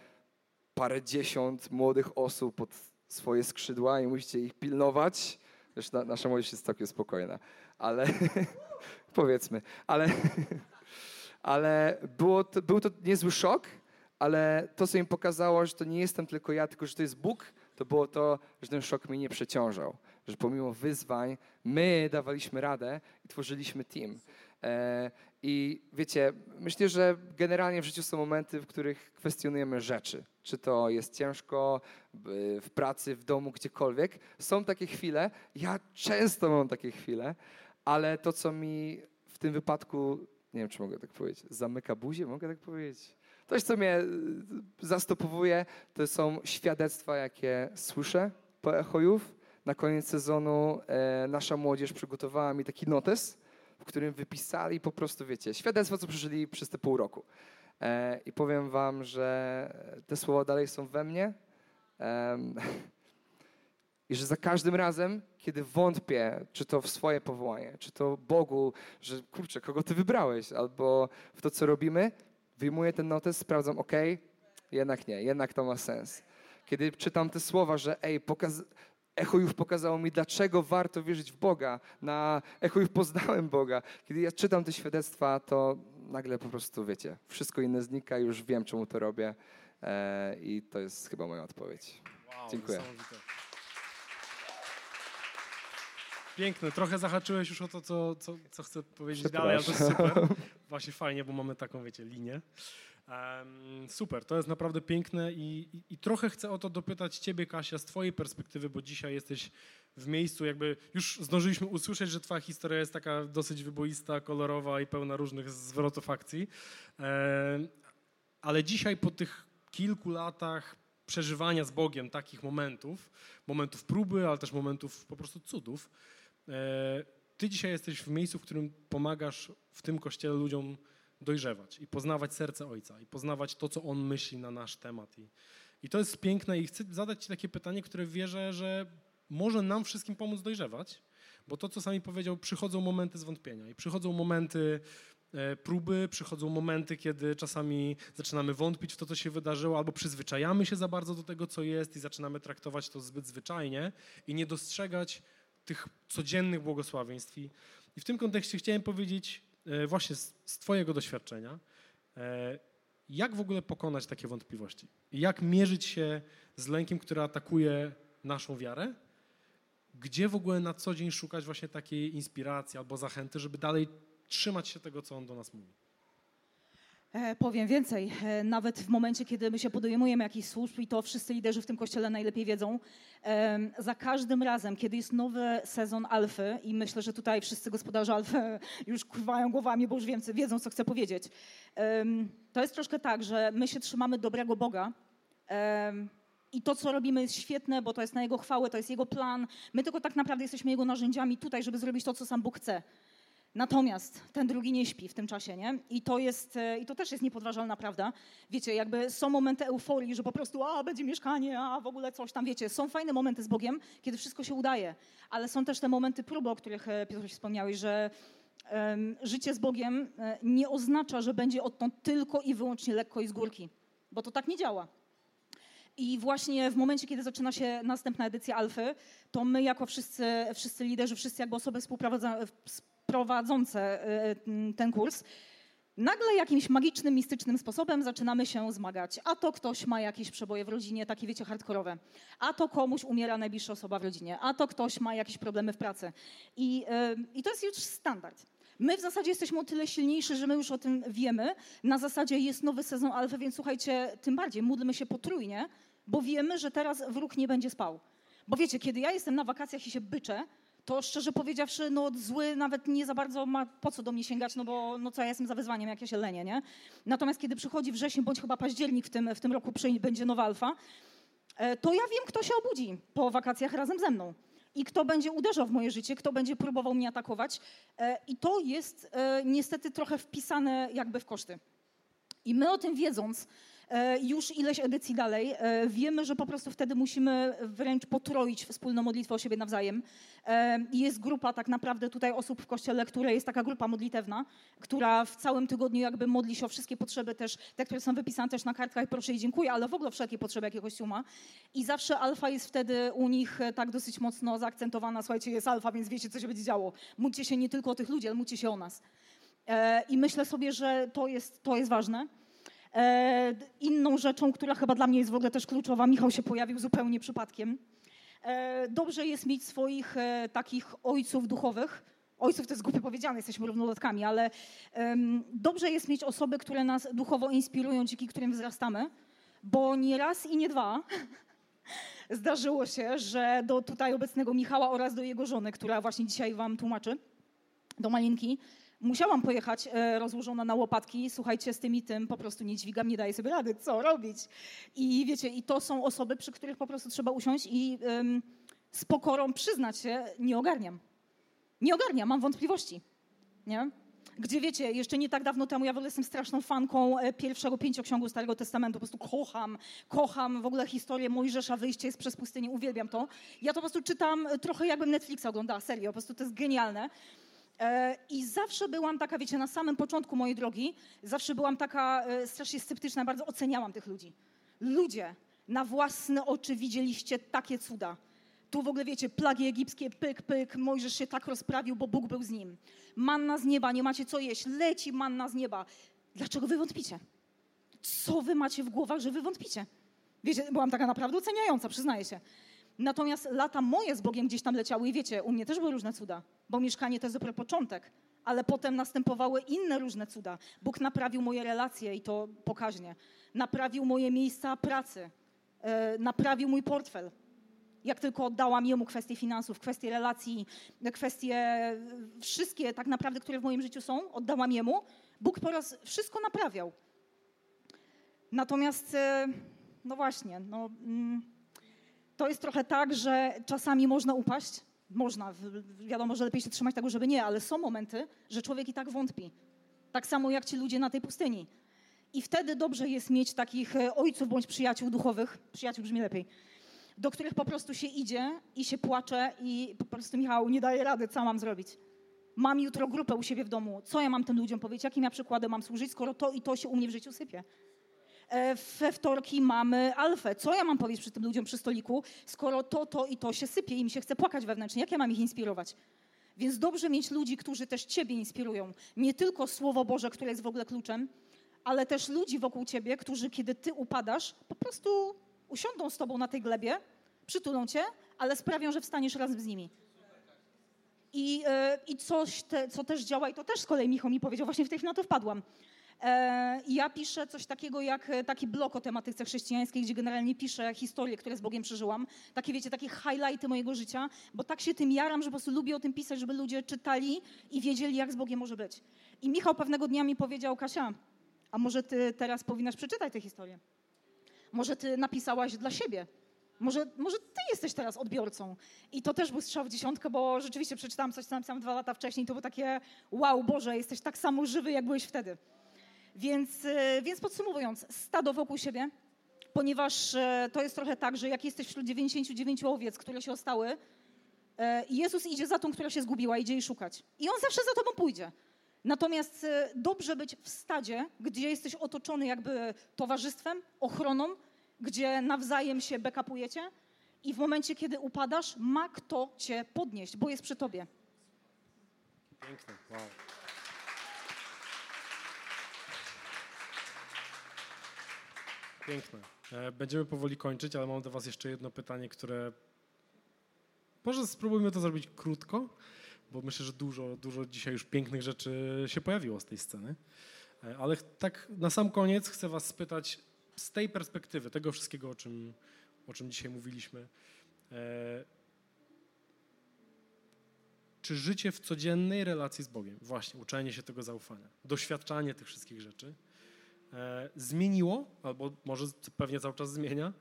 parę dziesiąt młodych osób pod swoje skrzydła i musicie ich pilnować. Zresztą nasza młodzież jest całkiem spokojna, ale powiedzmy, ale, ale było to, był to niezły szok, ale to, co im pokazało, że to nie jestem tylko ja, tylko że to jest Bóg, to było to, że ten szok mnie nie przeciążał. Że pomimo wyzwań, my dawaliśmy radę i tworzyliśmy team. E, I wiecie, myślę, że generalnie w życiu są momenty, w których kwestionujemy rzeczy. Czy to jest ciężko w pracy, w domu, gdziekolwiek. Są takie chwile, ja często mam takie chwile, ale to, co mi w tym wypadku, nie wiem, czy mogę tak powiedzieć, zamyka buzię, mogę tak powiedzieć. Coś, co mnie zastopowuje, to są świadectwa, jakie słyszę po echojów. Na koniec sezonu e, nasza młodzież przygotowała mi taki notes, w którym wypisali po prostu, wiecie, świadectwo, co przeżyli przez te pół roku. E, I powiem wam, że te słowa dalej są we mnie. I że za każdym razem, kiedy wątpię, czy to w swoje powołanie, czy to Bogu, że kurczę, kogo ty wybrałeś, albo w to, co robimy, wyjmuję ten notes, sprawdzam, ok, jednak nie, jednak to ma sens. Kiedy czytam te słowa, że ej, pokaz Echo już pokazało mi, dlaczego warto wierzyć w Boga. Na Echo już poznałem Boga. Kiedy ja czytam te świadectwa, to nagle po prostu, wiecie, wszystko inne znika, już wiem, czemu to robię. E, I to jest chyba moja odpowiedź. Wow, Dziękuję. Piękne. Trochę zahaczyłeś już o to, co, co, co chcę powiedzieć dalej, ale to jest super. Właśnie fajnie, bo mamy taką, wiecie, linię. Super, to jest naprawdę piękne i, i, i, trochę chcę o to dopytać Ciebie, Kasia, z Twojej perspektywy, bo dzisiaj jesteś w miejscu, jakby już zdążyliśmy usłyszeć, że Twoja historia jest taka dosyć wyboista, kolorowa i pełna różnych zwrotów akcji. Ale dzisiaj po tych kilku latach przeżywania z Bogiem takich momentów, momentów próby, ale też momentów po prostu cudów, e, ty dzisiaj jesteś w miejscu, w którym pomagasz w tym kościele ludziom dojrzewać i poznawać serce Ojca i poznawać to, co On myśli na nasz temat. I, i to jest piękne i chcę zadać Ci takie pytanie, które wierzę, że może nam wszystkim pomóc dojrzewać, bo to, co sami powiedział, przychodzą momenty zwątpienia i przychodzą momenty e, próby, przychodzą momenty, kiedy czasami zaczynamy wątpić w to, co się wydarzyło, albo przyzwyczajamy się za bardzo do tego, co jest i zaczynamy traktować to zbyt zwyczajnie i nie dostrzegać tych codziennych błogosławieństw. I, w tym kontekście chciałem powiedzieć właśnie z, z Twojego doświadczenia, e, jak w ogóle pokonać takie wątpliwości? Jak mierzyć się z lękiem, który atakuje naszą wiarę? Gdzie w ogóle na co dzień szukać właśnie takiej inspiracji albo zachęty, żeby dalej trzymać się tego, co on do nas mówi? E, powiem więcej, e, nawet w momencie, kiedy my się podejmujemy jakichś służb i to wszyscy liderzy w tym kościele najlepiej wiedzą, za każdym razem, kiedy jest nowy sezon Alfy i myślę, że tutaj wszyscy gospodarze Alfy już kurwają głowami, bo już wiem, wiedzą, co chcę powiedzieć. To jest troszkę tak, że my się trzymamy dobrego Boga, i to, co robimy, jest świetne, bo to jest na Jego chwałę, to jest Jego plan. My tylko tak naprawdę jesteśmy Jego narzędziami tutaj, żeby zrobić to, co sam Bóg chce. Natomiast ten drugi nie śpi w tym czasie, nie? I to, jest, e, I to też jest niepodważalna prawda. Wiecie, jakby są momenty euforii, że po prostu a, będzie mieszkanie, a w ogóle coś tam, wiecie. Są fajne momenty z Bogiem, kiedy wszystko się udaje, ale są też te momenty próby, o których e, Piotr wspomniałeś, że um, życie z Bogiem e, nie oznacza, że będzie odtąd tylko i wyłącznie lekko i z górki, bo to tak nie działa. I właśnie w momencie, kiedy zaczyna się następna edycja Alfy, to my jako wszyscy, wszyscy liderzy, wszyscy jakby osoby współprowadzące y, ten kurs, nagle jakimś magicznym, mistycznym sposobem zaczynamy się zmagać. A to ktoś ma jakieś przeboje w rodzinie, takie wiecie, hardkorowe. A to komuś umiera najbliższa osoba w rodzinie. A to ktoś ma jakieś problemy w pracy. I, yy, i to jest już standard. My w zasadzie jesteśmy o tyle silniejsi, że my już o tym wiemy. Na zasadzie jest nowy sezon alfa, więc słuchajcie, tym bardziej módlmy się potrójnie, bo wiemy, że teraz wróg nie będzie spał. Bo wiecie, kiedy ja jestem na wakacjach i się byczę, to szczerze powiedziawszy, no zły nawet nie za bardzo ma po co do mnie sięgać, no bo no co ja jestem za wyzwaniem, jak ja się lenię, nie? Natomiast kiedy przychodzi wrzesień, bądź chyba październik w tym, w tym roku będzie nowa alfa, e, to ja wiem, kto się obudzi po wakacjach razem ze mną i kto będzie uderzał w moje życie, kto będzie próbował mnie atakować. E, I to jest e, niestety trochę wpisane jakby w koszty. I my o tym wiedząc, już ileś edycji dalej, e, wiemy, że po prostu wtedy musimy wręcz potroić wspólną modlitwę o siebie nawzajem. E, jest grupa tak naprawdę tutaj osób w kościele, która jest taka grupa modlitewna, która w całym tygodniu jakby modli się o wszystkie potrzeby też, te, które są wypisane też na kartkach, proszę i dziękuję, ale w ogóle wszelkie potrzeby, jakie Kościół ma. I zawsze alfa jest wtedy u nich tak dosyć mocno zaakcentowana, słuchajcie, jest alfa, więc wiecie, co się będzie działo. Módlcie się nie tylko o tych ludzi, ale módlcie się o nas. I myślę sobie, że to jest, to jest ważne. E, inną rzeczą, która chyba dla mnie jest w ogóle też kluczowa, Michał się pojawił zupełnie przypadkiem. E, dobrze jest mieć swoich e, takich ojców duchowych. Ojców to jest głupio powiedziane, jesteśmy równolatkami, ale dobrze jest mieć osoby, które nas duchowo inspirują, dzięki którym wzrastamy, bo nie raz i nie dwa zdarzyło się, że do tutaj obecnego Michała oraz do jego żony, która właśnie dzisiaj wam tłumaczy, do Malinki, musiałam pojechać e, rozłożona na łopatki, słuchajcie, z tym i tym po prostu nie dźwigam, nie daję sobie rady, co robić. I wiecie, i to są osoby, przy których po prostu trzeba usiąść i ym, z pokorą przyznać się, nie ogarniam. Nie ogarniam, mam wątpliwości. Nie? Gdzie wiecie, jeszcze nie tak dawno temu ja w ogóle jestem straszną fanką e, pierwszego pięcioksiągu Starego Testamentu. Po prostu kocham, kocham w ogóle historię Mojżesza, wyjście jest przez pustynię, uwielbiam to. Ja to po prostu czytam trochę jakbym Netflixa oglądała, serio, po prostu to jest genialne. E, I zawsze byłam taka, wiecie, na samym początku mojej drogi, zawsze byłam taka e, strasznie sceptyczna, bardzo oceniałam tych ludzi. Ludzie, na własne oczy widzieliście takie cuda. Tu w ogóle wiecie, plagi egipskie, pyk, pyk, Mojżesz się tak rozprawił, bo Bóg był z nim. Manna z nieba, nie macie co jeść, leci manna z nieba. Dlaczego wy wątpicie? Co wy macie w głowach, że wy wątpicie? Wiecie, byłam taka naprawdę oceniająca, przyznaję się. Natomiast lata moje z Bogiem gdzieś tam leciały i wiecie, u mnie też były różne cuda, bo mieszkanie to jest dopiero początek, ale potem następowały inne różne cuda. Bóg naprawił moje relacje i to pokaźnie. Naprawił moje miejsca pracy, yy, naprawił mój portfel. Jak tylko oddałam jemu kwestie finansów, kwestie relacji, kwestie wszystkie tak naprawdę, które w moim życiu są, oddałam jemu, Bóg po raz wszystko naprawiał. Natomiast, yy, no właśnie, no... Yy, to jest trochę tak, że czasami można upaść, można, wiadomo, że lepiej się trzymać tego, żeby nie, ale są momenty, że człowiek i tak wątpi. Tak samo jak ci ludzie na tej pustyni. I wtedy dobrze jest mieć takich e, ojców bądź przyjaciół duchowych, przyjaciół brzmi lepiej, do których po prostu się idzie i się płacze i po prostu Michał nie daje rady, co mam zrobić. Mam jutro grupę u siebie w domu. Co ja mam tym ludziom powiedzieć? Jakim ja przykładem mam służyć, skoro to i to się u mnie w życiu sypie? E, we wtorki mamy alfę. Co ja mam powiedzieć przy tym ludziom przy stoliku, skoro to, to i to się sypie i mi się chce płakać wewnętrznie? Jak ja mam ich inspirować? Więc dobrze mieć ludzi, którzy też ciebie inspirują. Nie tylko Słowo Boże, które jest w ogóle kluczem, ale też ludzi wokół ciebie, którzy kiedy ty upadasz, po prostu usiądą z tobą na tej glebie, przytulą cię, ale sprawią, że wstaniesz razem z nimi. I, yy, i coś, te, co też działa, i to też z kolei Michał mi powiedział, właśnie w tej chwili na to wpadłam. E, ja piszę coś takiego jak e, taki blok o tematyce chrześcijańskiej, gdzie generalnie piszę historie, które z Bogiem przeżyłam. Takie, wiecie, takie highlighty mojego życia, bo tak się tym jaram, że po prostu lubię o tym pisać, żeby ludzie czytali i wiedzieli, jak z Bogiem może być. I Michał pewnego dnia mi powiedział, Kasia, a może ty teraz powinnaś przeczytać tę historię? Może ty napisałaś dla siebie? Może, może ty jesteś teraz odbiorcą. I to też był strzał w dziesiątkę, bo rzeczywiście przeczytałam coś, co napisałam dwa lata wcześniej. To było takie, wow, Boże, jesteś tak samo żywy, jak byłeś wtedy. Więc, e, więc podsumowując, stado wokół siebie, ponieważ e, to jest trochę tak, że jak jesteś wśród 99 owiec, które się ostały, e, Jezus idzie za tą, która się zgubiła, idzie jej szukać. I On zawsze za tobą pójdzie. Natomiast dobrze być w stadzie, gdzie jesteś otoczony jakby towarzystwem, ochroną, gdzie nawzajem się backupujecie i w momencie, kiedy upadasz, ma kto cię podnieść, bo jest przy tobie. Piękne, wow. Piękne. E, będziemy powoli kończyć, ale mam do Was jeszcze jedno pytanie, które. Może spróbujmy to zrobić krótko, bo myślę, że dużo, dużo dzisiaj już pięknych rzeczy się pojawiło z tej sceny. E, ale tak na sam koniec chcę Was spytać z tej perspektywy, tego wszystkiego, o czym, o czym dzisiaj mówiliśmy. E, czy życie w codziennej relacji z Bogiem, właśnie uczenie się tego zaufania, doświadczanie tych wszystkich rzeczy, zmieniło, albo może pewnie cały czas zmienia,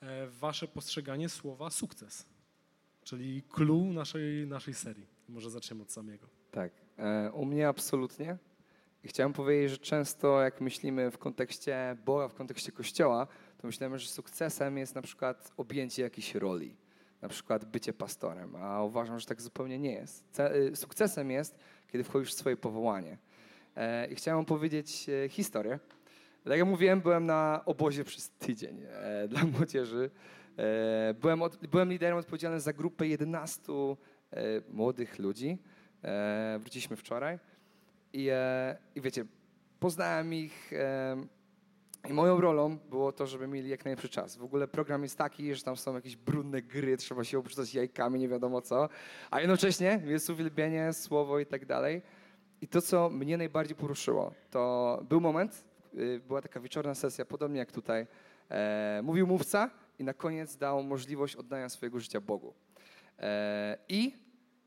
e, wasze postrzeganie słowa sukces, czyli clue naszej, naszej serii. Może zaczniemy od samego. Tak, e, u mnie absolutnie. Chciałem powiedzieć, że często jak myślimy w kontekście Boga, w kontekście Kościoła, to myślimy, że sukcesem jest na przykład objęcie jakiejś roli, na przykład bycie pastorem, a uważam, że tak zupełnie nie jest. Sukcesem jest, kiedy wchodzisz w swoje powołanie. I chciałem powiedzieć historię, tak jak mówiłem, byłem na obozie przez tydzień e, dla młodzieży. E, byłem, od, byłem liderem odpowiedzialnym za grupę 11 e, młodych ludzi. E, wróciliśmy wczoraj i, e, i wiecie, poznałem ich e, i moją rolą było to, żeby mieli jak najlepszy czas. W ogóle program jest taki, że tam są jakieś brudne gry, trzeba się obrzucać jajkami, nie wiadomo co, a jednocześnie jest uwielbienie, słowo i tak dalej. I to, co mnie najbardziej poruszyło, to był moment, była taka wieczorna sesja, podobnie jak tutaj. E, mówił mówca i na koniec dał możliwość oddania swojego życia Bogu. E, I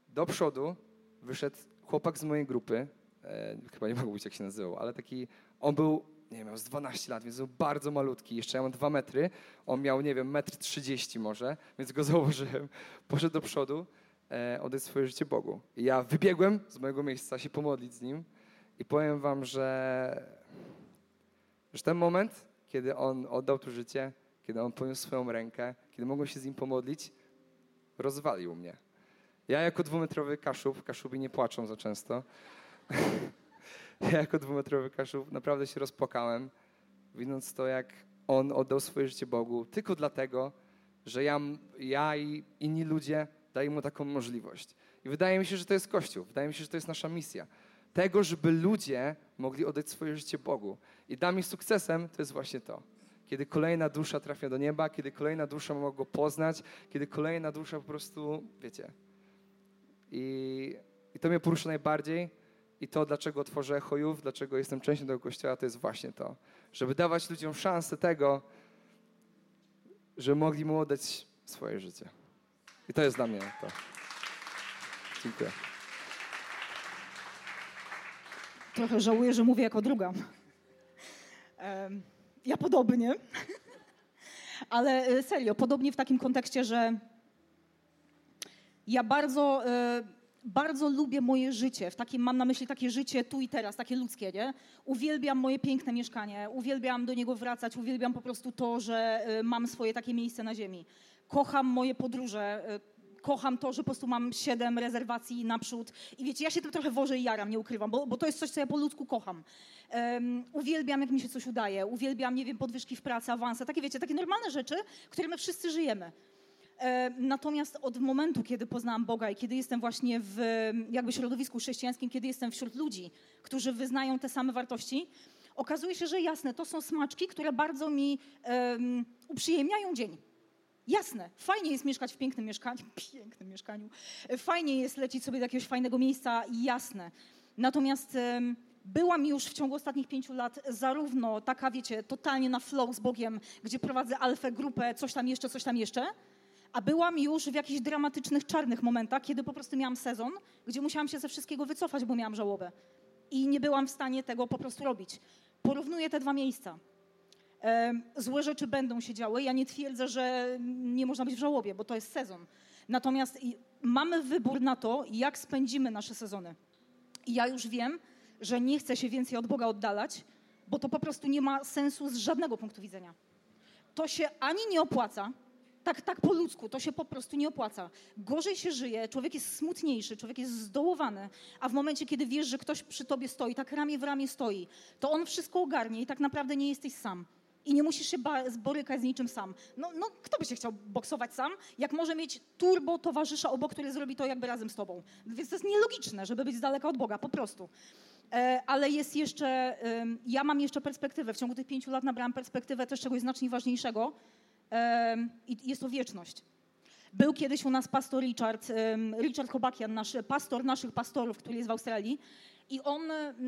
do przodu wyszedł chłopak z mojej grupy, e, chyba nie mogę mówić jak się nazywał, ale taki, on był, nie wiem, miał z 12 lat, więc był bardzo malutki, jeszcze ja mam 2 metry, on miał, nie wiem, metr 30 może, więc go zauważyłem, poszedł do przodu, e, oddać swoje życie Bogu. I ja wybiegłem z mojego miejsca się pomodlić z nim i powiem wam, że że ten moment, kiedy on oddał tu życie, kiedy on poniósł swoją rękę, kiedy mogłem się z nim pomodlić, rozwalił mnie. Ja jako dwumetrowy kaszub, kaszubi nie płaczą za często, ja jako dwumetrowy kaszub naprawdę się rozpłakałem, widząc to, jak on oddał swoje życie Bogu, tylko dlatego, że ja, ja i inni ludzie dali mu taką możliwość. I wydaje mi się, że to jest Kościół, wydaje mi się, że to jest nasza misja tego, żeby ludzie mogli oddać swoje życie Bogu. I dla mnie sukcesem to jest właśnie to. Kiedy kolejna dusza trafia do nieba, kiedy kolejna dusza mogła go poznać, kiedy kolejna dusza po prostu, wiecie. I, i to mnie porusza najbardziej. I to, dlaczego tworzę Echojów, dlaczego jestem częścią tego kościoła, to jest właśnie to. Żeby dawać ludziom szansę tego, że mogli mu oddać swoje życie. I to jest dla mnie to. Dziękuję. Trochę żałuję, że mówię jako druga. Ja podobnie. Ale e, serio, podobnie w takim kontekście, że Ja bardzo, e, bardzo lubię moje życie. W takim, mam na myśli takie życie tu i teraz, takie ludzkie, nie? Uwielbiam moje piękne mieszkanie, uwielbiam do niego wracać, uwielbiam po prostu to, że e, mam swoje takie miejsce na ziemi. Kocham moje podróże, kocham to, że po prostu mam siedem rezerwacji naprzód. I wiecie, ja się tym trochę wożę i jaram, nie ukrywam, bo, bo to jest coś, co ja po ludzku kocham. Um, uwielbiam, jak mi się coś udaje, uwielbiam, nie wiem, podwyżki w pracy, awanse, takie wiecie, takie normalne rzeczy, które my wszyscy żyjemy. Natomiast od momentu, kiedy poznałam Boga i kiedy jestem właśnie w jakby środowisku chrześcijańskim, kiedy jestem wśród ludzi, którzy wyznają te same wartości, okazuje się, że jasne, to są smaczki, które bardzo mi um, uprzyjemniają dzień. Jasne, fajnie jest mieszkać w pięknym mieszkaniu, pięknym mieszkaniu. Fajnie jest lecieć sobie do jakiegoś fajnego miejsca, jasne. Natomiast um, byłam już w ciągu ostatnich pięciu lat zarówno taka, wiecie, totalnie na flow z Bogiem, gdzie prowadzę alfę, grupę, coś tam jeszcze, coś tam jeszcze, a byłam już w jakichś dramatycznych, czarnych momentach, kiedy po prostu miałam sezon, gdzie musiałam się ze wszystkiego wycofać, bo miałam żałobę. I nie byłam w stanie tego po prostu robić. Porównuję te dwa miejsca. Złe rzeczy będą się działy. Ja nie twierdzę, że nie można być w żałobie, bo to jest sezon. Natomiast mamy wybór na to, jak spędzimy nasze sezony. I ja już wiem, że nie chcę się więcej od Boga oddalać, bo to po prostu nie ma sensu z żadnego punktu widzenia. To się ani nie opłaca, tak, tak po ludzku, to się po prostu nie opłaca. Gorzej się żyje, człowiek jest smutniejszy, człowiek jest zdołowany, a w momencie, kiedy wiesz, że ktoś przy tobie stoi, tak ramię w ramię stoi, to on wszystko ogarnie i tak naprawdę nie jesteś sam. I nie musisz się borykać z niczym sam. No, no, kto by się chciał boksować sam, jak może mieć turbo towarzysza obok, który zrobi to jakby razem z tobą. Więc to jest nielogiczne, żeby być z daleka od Boga, po prostu. E, ale jest jeszcze, ja mam jeszcze perspektywę. W ciągu tych pięciu lat nabrałam perspektywę też czegoś znacznie ważniejszego, i jest to wieczność. Był kiedyś u nas pastor Richard, Richard Kobakian, nasz pastor naszych pastorów, który jest w Australii. I on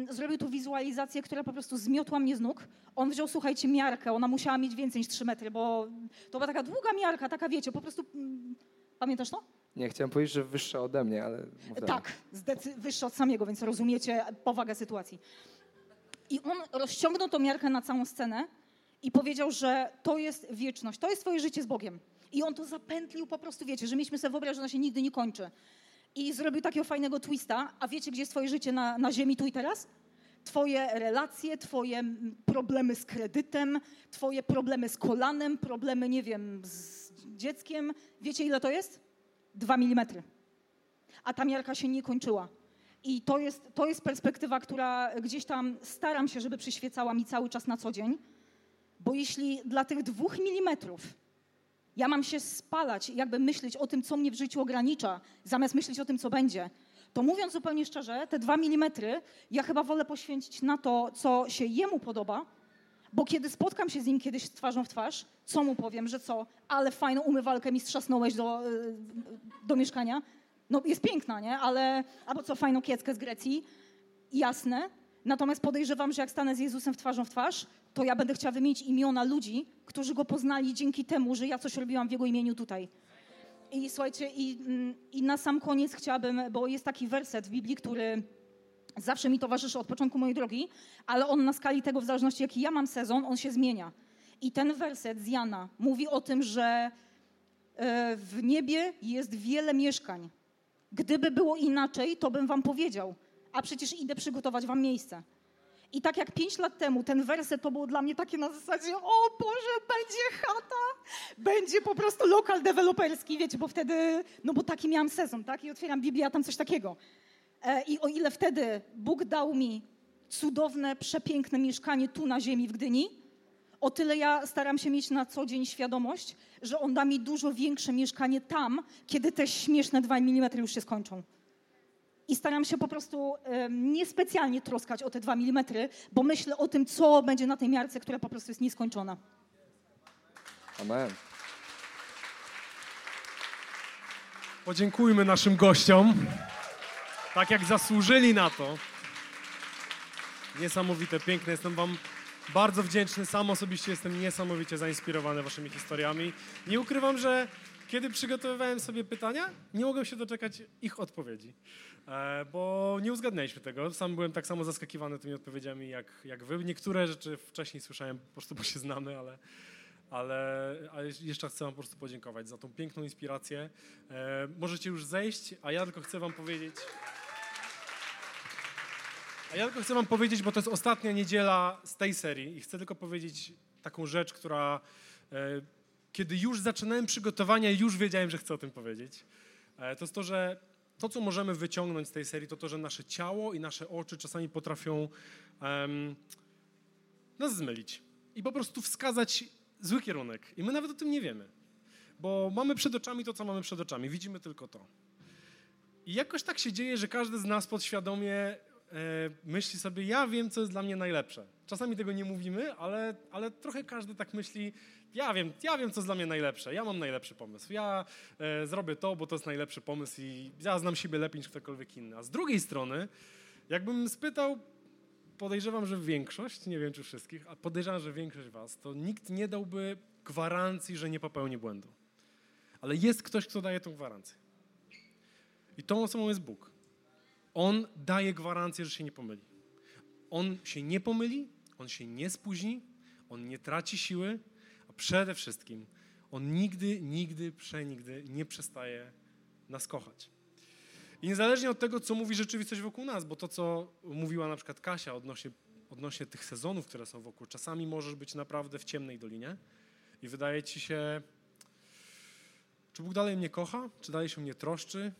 zrobił tu wizualizację, która po prostu zmiotła mnie z nóg. On wziął, słuchajcie, miarkę. Ona musiała mieć więcej niż 3 metry, bo to była taka długa miarka, taka wiecie, po prostu... Mm, pamiętasz to? Nie, chciałem powiedzieć, że wyższa ode mnie, ale... Tak, wyższa od samego, więc rozumiecie powagę sytuacji. I on rozciągnął tą miarkę na całą scenę i powiedział, że to jest wieczność, to jest twoje życie z Bogiem. I on to zapętlił po prostu, wiecie, że mieliśmy sobie wyobrazić, że ona się nigdy nie kończy. I zrobił takiego fajnego twista, a wiecie, gdzie jest twoje życie na, na ziemi tu i teraz? Twoje relacje, twoje problemy z kredytem, twoje problemy z kolanem, problemy, nie wiem, z dzieckiem. Wiecie, ile to jest? Dwa milimetry. A ta miarka się nie kończyła. I to jest, to jest perspektywa, która gdzieś tam staram się, żeby przyświecała mi cały czas na co dzień bo jeśli dla tych dwóch milimetrów ja mam się spalać, jakby myśleć o tym, co mnie w życiu ogranicza, zamiast myśleć o tym, co będzie, to mówiąc zupełnie szczerze, te dwa milimetry ja chyba wolę poświęcić na to, co się jemu podoba, bo kiedy spotkam się z nim kiedyś twarzą w twarz, co mu powiem, że co, ale fajną umywalkę mi strzasnąłeś do, y, do mieszkania. No jest piękna, nie? Ale, albo co, fajną kieckę z Grecji. Jasne. Natomiast podejrzewam, że jak stanę z Jezusem w twarzą w twarz, to ja będę chciała wymienić imiona ludzi, którzy go poznali dzięki temu, że ja coś robiłam w jego imieniu tutaj. I słuchajcie, i, mm, i na sam koniec chciałabym, bo jest taki werset w Biblii, który zawsze mi towarzyszy od początku mojej drogi, ale on na skali tego, w zależności jaki ja mam sezon, on się zmienia. I ten werset z Jana mówi o tym, że e, w niebie jest wiele mieszkań. Gdyby było inaczej, to bym wam powiedział, a przecież idę przygotować wam miejsce. I tak jak pięć lat temu ten werset to było dla mnie takie na zasadzie, o Boże, będzie chata, będzie po prostu lokal deweloperski, wiecie, bo wtedy, no bo taki miałam sezon, tak? I otwieram Biblię, a tam coś takiego. E, I o ile wtedy Bóg dał mi cudowne, przepiękne mieszkanie tu na ziemi w Gdyni, o tyle ja staram się mieć na co dzień świadomość, że On da mi dużo większe mieszkanie tam, kiedy te śmieszne 2 mm już się skończą. I staram się po prostu niespecjalnie troskać o te dwa milimetry, bo myślę o tym, co będzie na tej miarce, która po prostu jest nieskończona. Amen. Podziękujmy naszym gościom, tak jak zasłużyli na to. Niesamowite, piękne. Jestem Wam bardzo wdzięczny. Sam osobiście jestem niesamowicie zainspirowany Waszymi historiami. Nie ukrywam, że kiedy przygotowywałem sobie pytania, nie mogłem się doczekać ich odpowiedzi, e, bo nie uzgadnialiśmy tego. Sam byłem tak samo zaskakiwany tymi odpowiedziami jak, jak wy. Niektóre rzeczy wcześniej słyszałem po prostu, bo się znamy, ale, ale, ale jeszcze chcę Wam po prostu podziękować za tą piękną inspirację. E, możecie już zejść, a ja tylko chcę Wam powiedzieć. A ja tylko chcę Wam powiedzieć, bo to jest ostatnia niedziela z tej serii i chcę tylko powiedzieć taką rzecz, która e, kiedy już zaczynałem przygotowania, już wiedziałem, że chcę o tym powiedzieć. E, to jest to, że to, co możemy wyciągnąć z tej serii, to to, że nasze ciało i nasze oczy czasami potrafią um, nas zmylić i po prostu wskazać zły kierunek. I my nawet o tym nie wiemy, bo mamy przed oczami to, co mamy przed oczami, widzimy tylko to. I jakoś tak się dzieje, że każdy z nas podświadomie e, myśli sobie, ja wiem, co jest dla mnie najlepsze. Czasami tego nie mówimy, ale, ale trochę każdy tak myśli, ja wiem, ja wiem, co jest dla mnie najlepsze, ja mam najlepszy pomysł, ja e, zrobię to, bo to jest najlepszy pomysł i ja znam siebie lepiej niż ktokolwiek inny. A z drugiej strony, jakbym spytał, podejrzewam, że większość, nie wiem czy wszystkich, a podejrzewam, że większość was, to nikt nie dałby gwarancji, że nie popełni błędu. Ale jest ktoś, kto daje tą gwarancję. I tą osobą jest Bóg. On daje gwarancję, że się nie pomyli. On się nie pomyli, on się nie spóźni, on nie traci siły, a przede wszystkim on nigdy, nigdy, przenigdy nie przestaje nas kochać. I niezależnie od tego, co mówi rzeczywistość wokół nas, bo to, co mówiła na przykład Kasia odnośnie, odnośnie tych sezonów, które są wokół, czasami możesz być naprawdę w ciemnej dolinie i wydaje ci się, czy Bóg dalej mnie kocha, czy dalej się mnie troszczy,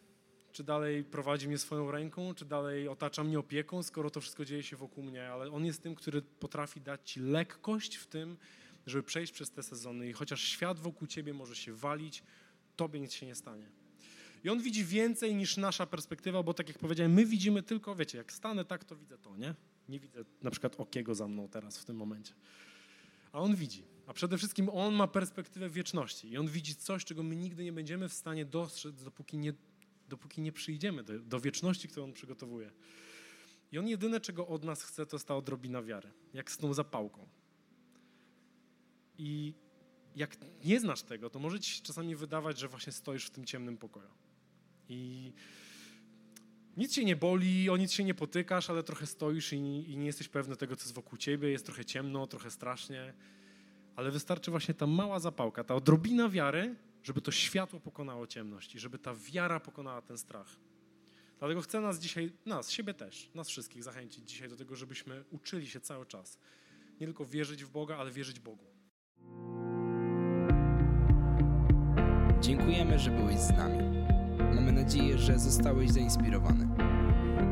czy dalej prowadzi mnie swoją ręką, czy dalej otacza mnie opieką, skoro to wszystko dzieje się wokół mnie, ale On jest tym, który potrafi dać ci lekkość w tym, żeby przejść przez te sezony i chociaż świat wokół ciebie może się walić, tobie nic się nie stanie. I on widzi więcej niż nasza perspektywa, bo tak jak powiedziałem, my widzimy tylko, wiecie, jak stanę tak, to widzę to, nie? Nie widzę na przykład okiego za mną teraz w tym momencie. A on widzi. A przede wszystkim on ma perspektywę wieczności i on widzi coś, czego my nigdy nie będziemy w stanie dostrzec, dopóki nie, dopóki nie przyjdziemy do, do wieczności, którą on przygotowuje. I on jedyne, czego od nas chce, to jest ta odrobina wiary, jak z tą zapałką. I jak nie znasz tego, to może ci się czasami wydawać, że właśnie stoisz w tym ciemnym pokoju. I nic się nie boli, o nic się nie potykasz, ale trochę stoisz i, i nie jesteś pewny tego, co jest wokół ciebie. Jest trochę ciemno, trochę strasznie. Ale wystarczy właśnie ta mała zapałka, ta odrobina wiary, żeby to światło pokonało ciemność i żeby ta wiara pokonała ten strach. Dlatego chcę nas dzisiaj, nas, siebie też, nas wszystkich zachęcić dzisiaj do tego, żebyśmy uczyli się cały czas. Nie tylko wierzyć w Boga, ale wierzyć Bogu. Dziękujemy, że byłeś z nami. Mamy nadzieję, że zostałeś zainspirowany.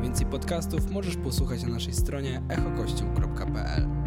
Więcej podcastów możesz posłuchać na naszej stronie echokościół.pl.